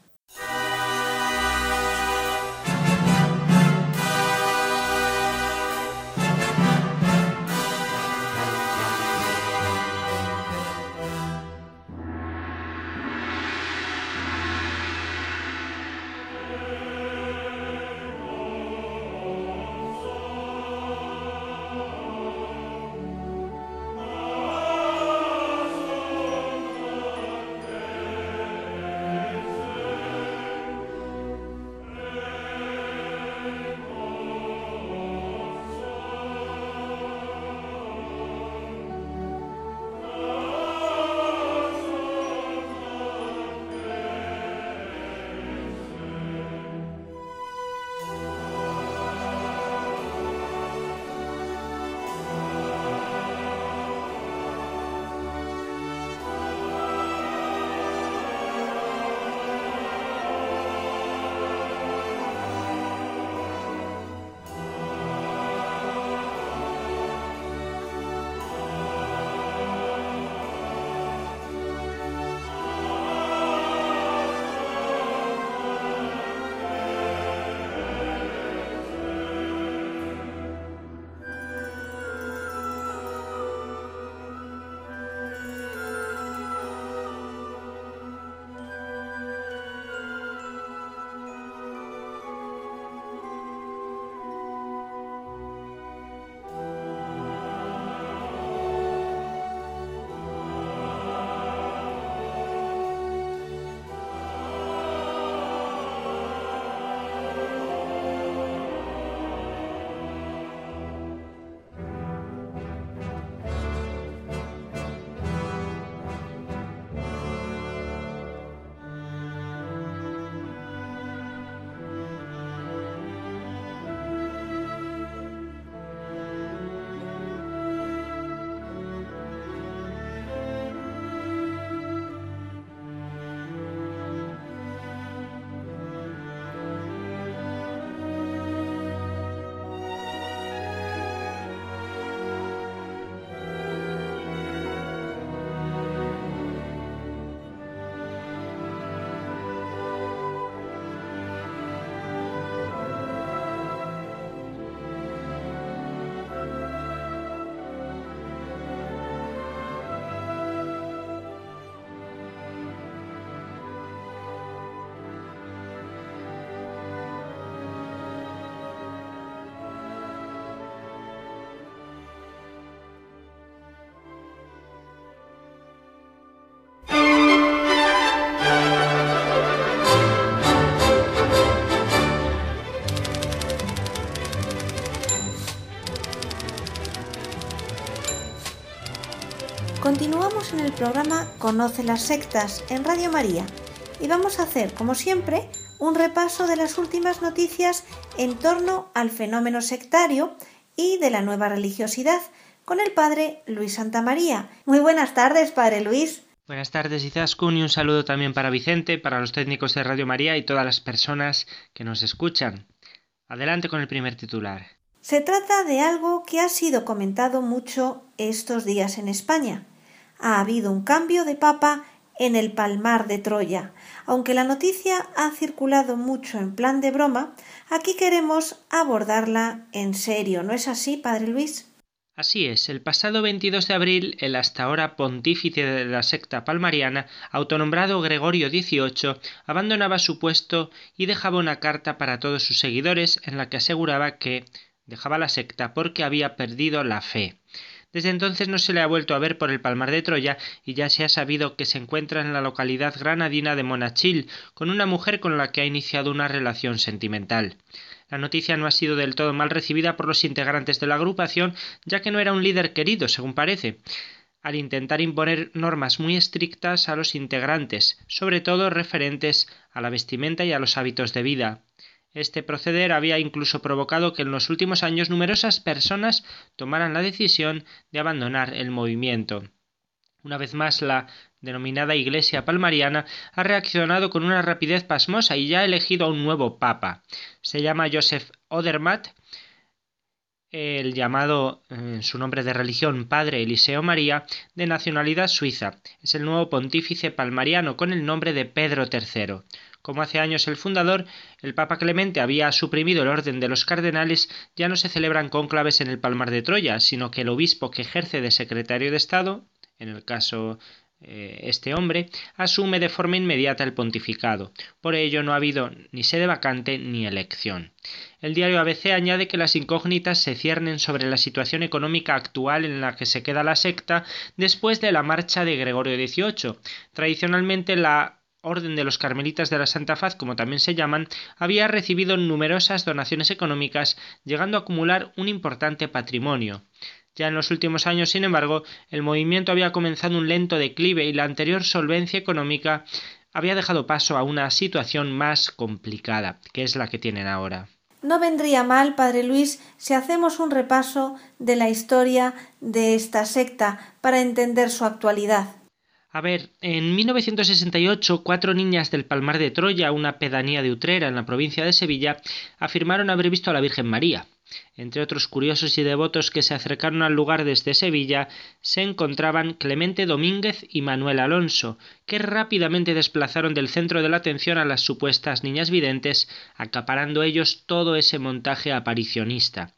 [SPEAKER 3] Continuamos en el programa Conoce las sectas en Radio María y vamos a hacer, como siempre, un repaso de las últimas noticias en torno al fenómeno sectario y de la nueva religiosidad con el padre Luis Santamaría. Muy buenas tardes, padre Luis.
[SPEAKER 4] Buenas tardes, Izaskun, y un saludo también para Vicente, para los técnicos de Radio María y todas las personas que nos escuchan. Adelante con el primer titular.
[SPEAKER 3] Se trata de algo que ha sido comentado mucho estos días en España. Ha habido un cambio de papa en el Palmar de Troya. Aunque la noticia ha circulado mucho en plan de broma, aquí queremos abordarla en serio. ¿No es así, Padre Luis?
[SPEAKER 4] Así es, el pasado 22 de abril, el hasta ahora pontífice de la secta palmariana, autonombrado Gregorio XVIII, abandonaba su puesto y dejaba una carta para todos sus seguidores en la que aseguraba que dejaba la secta porque había perdido la fe. Desde entonces no se le ha vuelto a ver por el Palmar de Troya y ya se ha sabido que se encuentra en la localidad granadina de Monachil con una mujer con la que ha iniciado una relación sentimental. La noticia no ha sido del todo mal recibida por los integrantes de la agrupación, ya que no era un líder querido, según parece al intentar imponer normas muy estrictas a los integrantes, sobre todo referentes a la vestimenta y a los hábitos de vida. Este proceder había incluso provocado que en los últimos años numerosas personas tomaran la decisión de abandonar el movimiento. Una vez más, la denominada Iglesia Palmariana ha reaccionado con una rapidez pasmosa y ya ha elegido a un nuevo papa. Se llama Joseph Odermatt, el llamado en su nombre de religión Padre Eliseo María, de nacionalidad suiza. Es el nuevo pontífice palmariano con el nombre de Pedro III. Como hace años el fundador, el Papa Clemente había suprimido el orden de los cardenales, ya no se celebran cónclaves en el Palmar de Troya, sino que el obispo que ejerce de secretario de Estado, en el caso eh, este hombre, asume de forma inmediata el pontificado. Por ello no ha habido ni sede vacante ni elección. El diario ABC añade que las incógnitas se ciernen sobre la situación económica actual en la que se queda la secta después de la marcha de Gregorio XVIII. Tradicionalmente la Orden de los Carmelitas de la Santa Faz, como también se llaman, había recibido numerosas donaciones económicas, llegando a acumular un importante patrimonio. Ya en los últimos años, sin embargo, el movimiento había comenzado un lento declive y la anterior solvencia económica había dejado paso a una situación más complicada, que es la que tienen ahora.
[SPEAKER 3] No vendría mal, Padre Luis, si hacemos un repaso de la historia de esta secta para entender su actualidad.
[SPEAKER 4] A ver, en 1968, cuatro niñas del Palmar de Troya, una pedanía de Utrera en la provincia de Sevilla, afirmaron haber visto a la Virgen María. Entre otros curiosos y devotos que se acercaron al lugar desde Sevilla se encontraban Clemente Domínguez y Manuel Alonso, que rápidamente desplazaron del centro de la atención a las supuestas niñas videntes, acaparando ellos todo ese montaje aparicionista.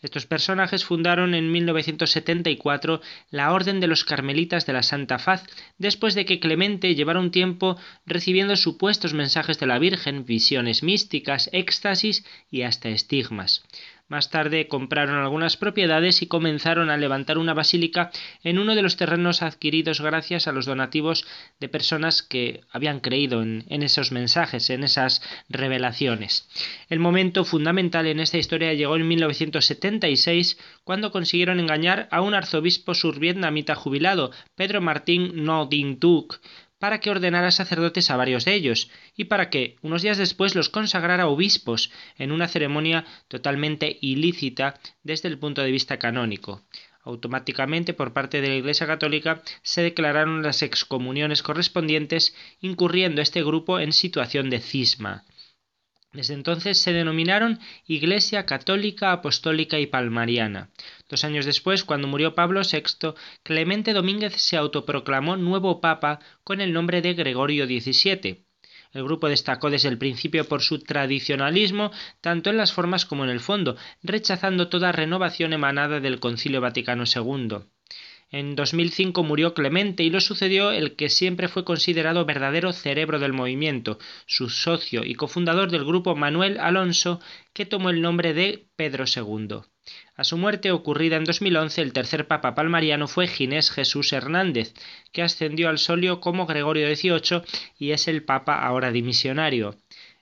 [SPEAKER 4] Estos personajes fundaron en 1974 la Orden de los Carmelitas de la Santa Faz, después de que Clemente llevara un tiempo recibiendo supuestos mensajes de la Virgen, visiones místicas, éxtasis y hasta estigmas. Más tarde compraron algunas propiedades y comenzaron a levantar una basílica en uno de los terrenos adquiridos gracias a los donativos de personas que habían creído en, esos mensajes, en esas revelaciones. El momento fundamental en esta historia llegó en 1976 cuando consiguieron engañar a un arzobispo survietnamita jubilado, Pedro Martín No para que ordenara sacerdotes a varios de ellos, y para que, unos días después, los consagrara obispos en una ceremonia totalmente ilícita desde el punto de vista canónico. Automáticamente, por parte de la Iglesia Católica, se declararon las excomuniones correspondientes, incurriendo este grupo en situación de cisma. Desde entonces se denominaron Iglesia Católica, Apostólica y Palmariana. Dos años después, cuando murió Pablo VI, Clemente Domínguez se autoproclamó nuevo papa con el nombre de Gregorio XVII. El grupo destacó desde el principio por su tradicionalismo, tanto en las formas como en el fondo, rechazando toda renovación emanada del Concilio Vaticano II. En 2005 murió Clemente y lo sucedió el que siempre fue considerado verdadero cerebro del movimiento, su socio y cofundador del grupo Manuel Alonso, que tomó el nombre de Pedro II. A su muerte ocurrida en 2011, el tercer papa palmariano fue Ginés Jesús Hernández, que ascendió al solio como Gregorio XVIII y es el papa ahora dimisionario.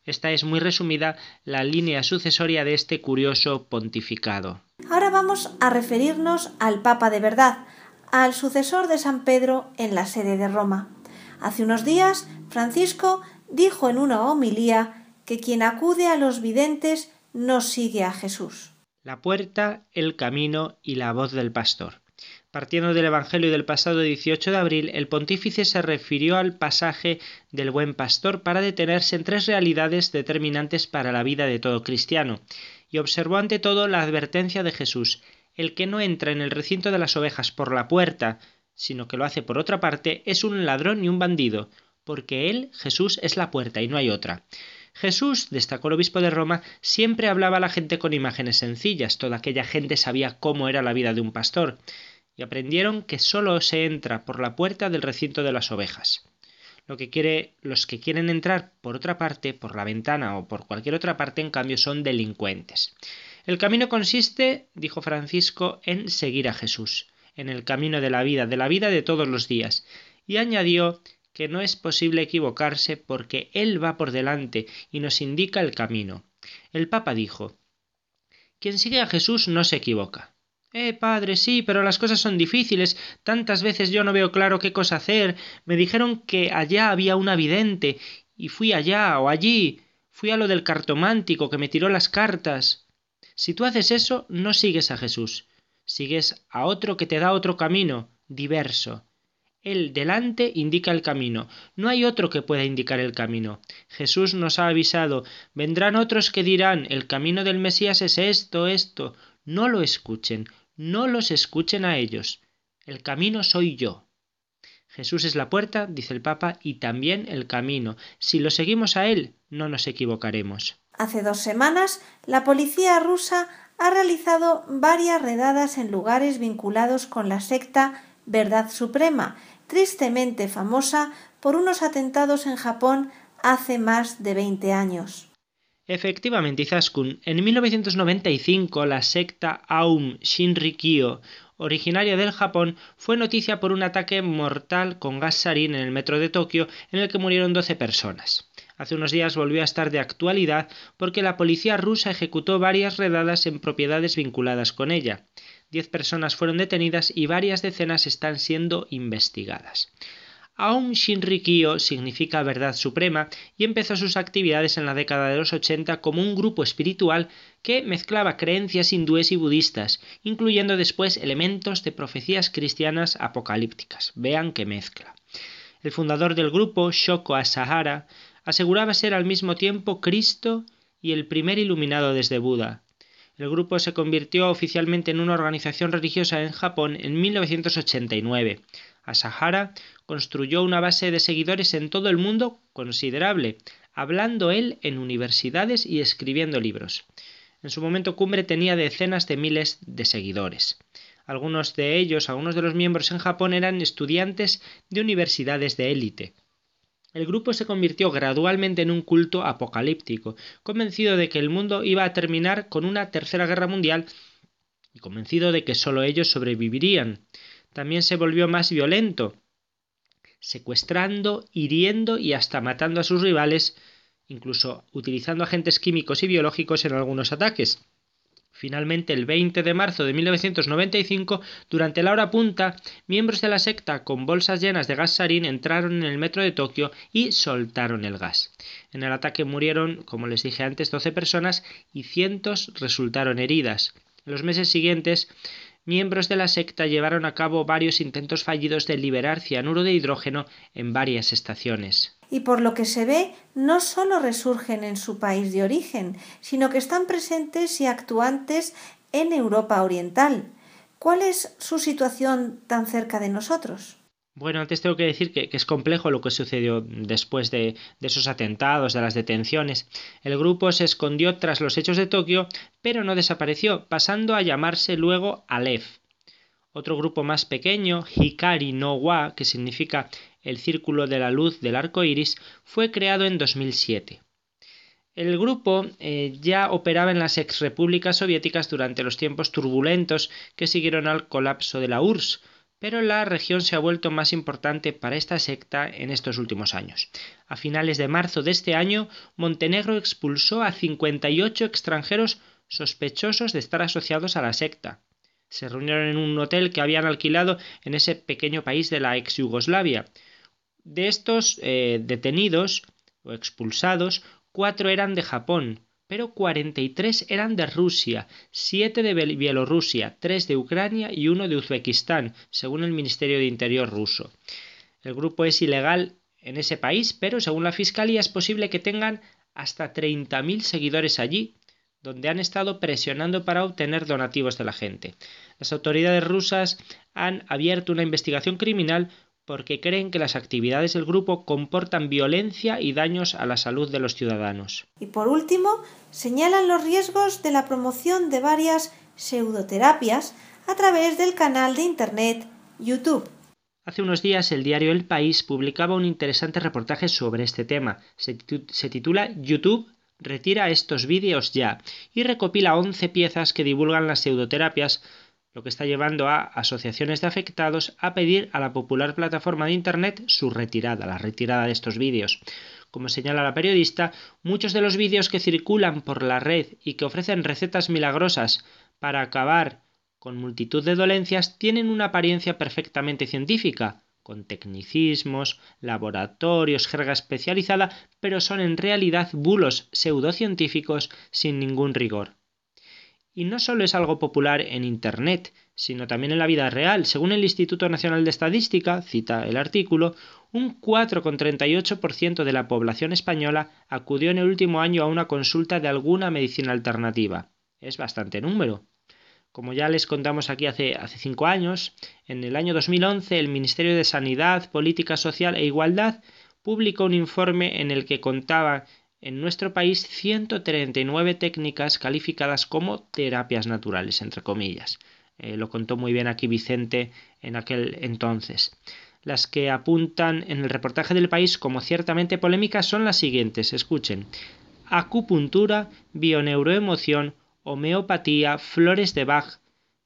[SPEAKER 4] Esta es muy resumida la línea sucesoria de este curioso pontificado.
[SPEAKER 3] Ahora vamos a referirnos al papa de verdad, al sucesor de San Pedro en la sede de Roma. Hace unos días, Francisco dijo en una homilía que quien acude a los videntes no sigue a Jesús.
[SPEAKER 4] La puerta, el camino y la voz del pastor. Partiendo del Evangelio del pasado 18 de abril, el pontífice se refirió al pasaje del buen pastor para detenerse en tres realidades determinantes para la vida de todo cristiano, y observó ante todo la advertencia de Jesús, el que no entra en el recinto de las ovejas por la puerta, sino que lo hace por otra parte, es un ladrón y un bandido, porque él, Jesús, es la puerta y no hay otra. Jesús, destacó el obispo de Roma, siempre hablaba a la gente con imágenes sencillas, toda aquella gente sabía cómo era la vida de un pastor y aprendieron que sólo se entra por la puerta del recinto de las ovejas. Lo que quiere, los que quieren entrar por otra parte, por la ventana o por cualquier otra parte, en cambio, son delincuentes. El camino consiste, dijo Francisco, en seguir a Jesús, en el camino de la vida, de la vida de todos los días, y añadió que no es posible equivocarse porque Él va por delante y nos indica el camino. El Papa dijo, Quien sigue a Jesús no se equivoca. Eh, padre, sí, pero las cosas son difíciles. Tantas veces yo no veo claro qué cosa hacer. Me dijeron que allá había una vidente, y fui allá o allí. Fui a lo del cartomántico que me tiró las cartas. Si tú haces eso, no sigues a Jesús. Sigues a otro que te da otro camino, diverso. Él delante indica el camino. No hay otro que pueda indicar el camino. Jesús nos ha avisado. Vendrán otros que dirán el camino del Mesías es esto, esto. No lo escuchen, no los escuchen a ellos. El camino soy yo. Jesús es la puerta, dice el Papa, y también el camino. Si lo seguimos a Él, no nos equivocaremos.
[SPEAKER 3] Hace dos semanas, la policía rusa ha realizado varias redadas en lugares vinculados con la secta Verdad Suprema, tristemente famosa por unos atentados en Japón hace más de 20 años.
[SPEAKER 4] Efectivamente, Izaskun, en 1995 la secta Aum Shinrikyo, originaria del Japón, fue noticia por un ataque mortal con gas sarin en el metro de Tokio en el que murieron 12 personas. Hace unos días volvió a estar de actualidad porque la policía rusa ejecutó varias redadas en propiedades vinculadas con ella. Diez personas fueron detenidas y varias decenas están siendo investigadas. Aum Shinrikyo significa verdad suprema y empezó sus actividades en la década de los 80 como un grupo espiritual que mezclaba creencias hindúes y budistas, incluyendo después elementos de profecías cristianas apocalípticas. Vean qué mezcla. El fundador del grupo, Shoko Asahara, aseguraba ser al mismo tiempo Cristo y el primer iluminado desde Buda. El grupo se convirtió oficialmente en una organización religiosa en Japón en 1989. Asahara construyó una base de seguidores en todo el mundo considerable, hablando él en universidades y escribiendo libros. En su momento cumbre tenía decenas de miles de seguidores. Algunos de ellos, algunos de los miembros en Japón eran estudiantes de universidades de élite. El grupo se convirtió gradualmente en un culto apocalíptico, convencido de que el mundo iba a terminar con una tercera guerra mundial y convencido de que sólo ellos sobrevivirían. También se volvió más violento, secuestrando, hiriendo y hasta matando a sus rivales, incluso utilizando agentes químicos y biológicos en algunos ataques. Finalmente, el 20 de marzo de 1995, durante la hora punta, miembros de la secta con bolsas llenas de gas sarín entraron en el metro de Tokio y soltaron el gas. En el ataque murieron, como les dije antes, 12 personas y cientos resultaron heridas. En los meses siguientes, miembros de la secta llevaron a cabo varios intentos fallidos de liberar cianuro de hidrógeno en varias estaciones.
[SPEAKER 3] Y por lo que se ve, no solo resurgen en su país de origen, sino que están presentes y actuantes en Europa Oriental. ¿Cuál es su situación tan cerca de nosotros?
[SPEAKER 4] Bueno, antes tengo que decir que, es complejo lo que sucedió después de, esos atentados, de las detenciones. El grupo se escondió tras los hechos de Tokio, pero no desapareció, pasando a llamarse luego Aleph. Otro grupo más pequeño, Hikari no Wa, que significa el Círculo de la Luz del Arco Iris, fue creado en 2007. El grupo eh, ya operaba en las exrepúblicas soviéticas durante los tiempos turbulentos que siguieron al colapso de la URSS, pero la región se ha vuelto más importante para esta secta en estos últimos años. A finales de marzo de este año, Montenegro expulsó a 58 extranjeros sospechosos de estar asociados a la secta. Se reunieron en un hotel que habían alquilado en ese pequeño país de la ex Yugoslavia. De estos eh, detenidos, o expulsados, cuatro eran de Japón, pero 43 eran de Rusia, 7 de Bielorrusia, 3 de Ucrania y 1 de Uzbekistán, según el Ministerio de Interior ruso. El grupo es ilegal en ese país, pero según la Fiscalía es posible que tengan hasta 30.000 seguidores allí, donde han estado presionando para obtener donativos de la gente. Las autoridades rusas han abierto una investigación criminal porque creen que las actividades del grupo comportan violencia y daños a la salud de los ciudadanos.
[SPEAKER 3] Y por último, señalan los riesgos de la promoción de varias pseudoterapias a través del canal de Internet YouTube.
[SPEAKER 4] Hace unos días el diario El País publicaba un interesante reportaje sobre este tema. Se, titula YouTube retira estos vídeos ya y recopila 11 piezas que divulgan las pseudoterapias lo que está llevando a asociaciones de afectados a pedir a la popular plataforma de Internet su retirada, la retirada de estos vídeos. Como señala la periodista, muchos de los vídeos que circulan por la red y que ofrecen recetas milagrosas para acabar con multitud de dolencias tienen una apariencia perfectamente científica, con tecnicismos, laboratorios, jerga especializada, pero son en realidad bulos pseudocientíficos sin ningún rigor. Y no solo es algo popular en Internet, sino también en la vida real. Según el Instituto Nacional de Estadística, cita el artículo, un 4,38% de la población española acudió en el último año a una consulta de alguna medicina alternativa. Es bastante número. Como ya les contamos aquí hace, hace cinco años, en el año 2011 el Ministerio de Sanidad, Política Social e Igualdad publicó un informe en el que contaba en nuestro país 139 técnicas calificadas como terapias naturales, entre comillas. Eh, lo contó muy bien aquí Vicente en aquel entonces. Las que apuntan en el reportaje del país como ciertamente polémicas son las siguientes. Escuchen. Acupuntura, bioneuroemoción, homeopatía, flores de Bach,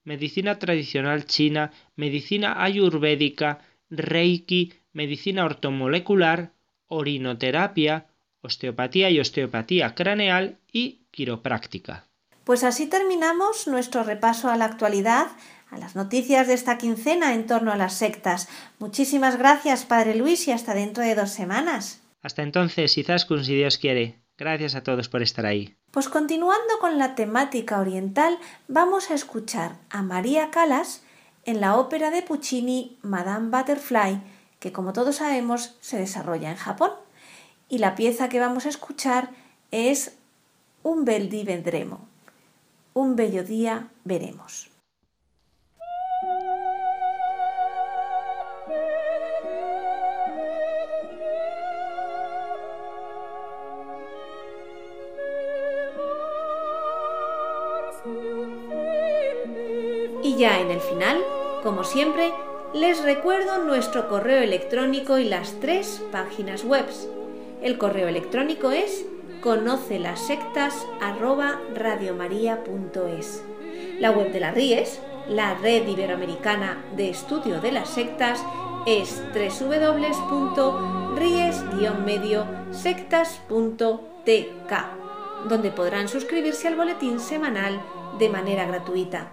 [SPEAKER 4] medicina tradicional china, medicina ayurvédica, reiki, medicina ortomolecular, orinoterapia, osteopatía y osteopatía craneal y quiropráctica.
[SPEAKER 3] Pues así terminamos nuestro repaso a la actualidad, a las noticias de esta quincena en torno a las sectas. Muchísimas gracias, Padre Luis, y hasta dentro de dos semanas.
[SPEAKER 4] Hasta entonces, Izaskun, si Dios quiere. Gracias a todos por estar ahí.
[SPEAKER 3] Pues continuando con la temática oriental, vamos a escuchar a María Calas en la ópera de Puccini Madame Butterfly, que como todos sabemos se desarrolla en Japón y la pieza que vamos a escuchar es Un bel día vendremo. Un bello día veremos. Y ya en el final, como siempre, les recuerdo nuestro correo electrónico y las tres páginas web el correo electrónico es conoce las sectas La web de la RIES, la Red Iberoamericana de Estudio de las Sectas, es www.ries-sectas.tk, donde podrán suscribirse al boletín semanal de manera gratuita.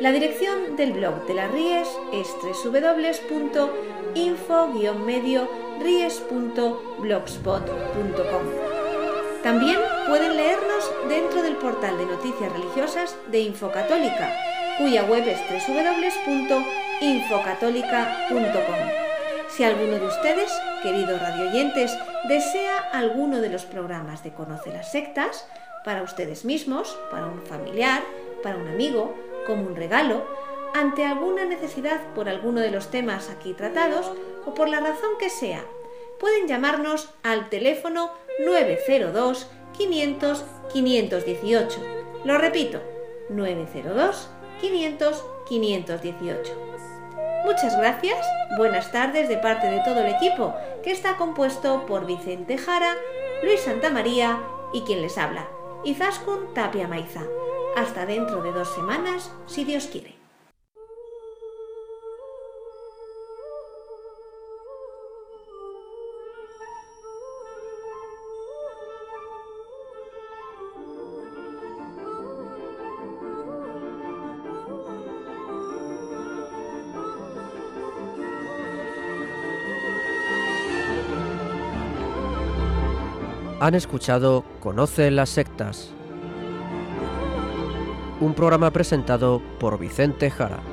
[SPEAKER 3] La dirección del blog de la RIES es www.info-medio ries.blogspot.com. También pueden leernos dentro del portal de noticias religiosas de Infocatólica, cuya web es www.infocatólica.com. Si alguno de ustedes, queridos radioyentes, desea alguno de los programas de Conoce las Sectas, para ustedes mismos, para un familiar, para un amigo, como un regalo, ante alguna necesidad por alguno de los temas aquí tratados o por la razón que sea, pueden llamarnos al teléfono 902 500 518. Lo repito, 902 500 518. Muchas gracias, buenas tardes de parte de todo el equipo, que está compuesto por Vicente Jara, Luis Santamaría y quien les habla, Izaskun Tapia Maiza. Hasta dentro de dos semanas, si Dios quiere.
[SPEAKER 1] Han escuchado Conoce las sectas, un programa presentado por Vicente Jara.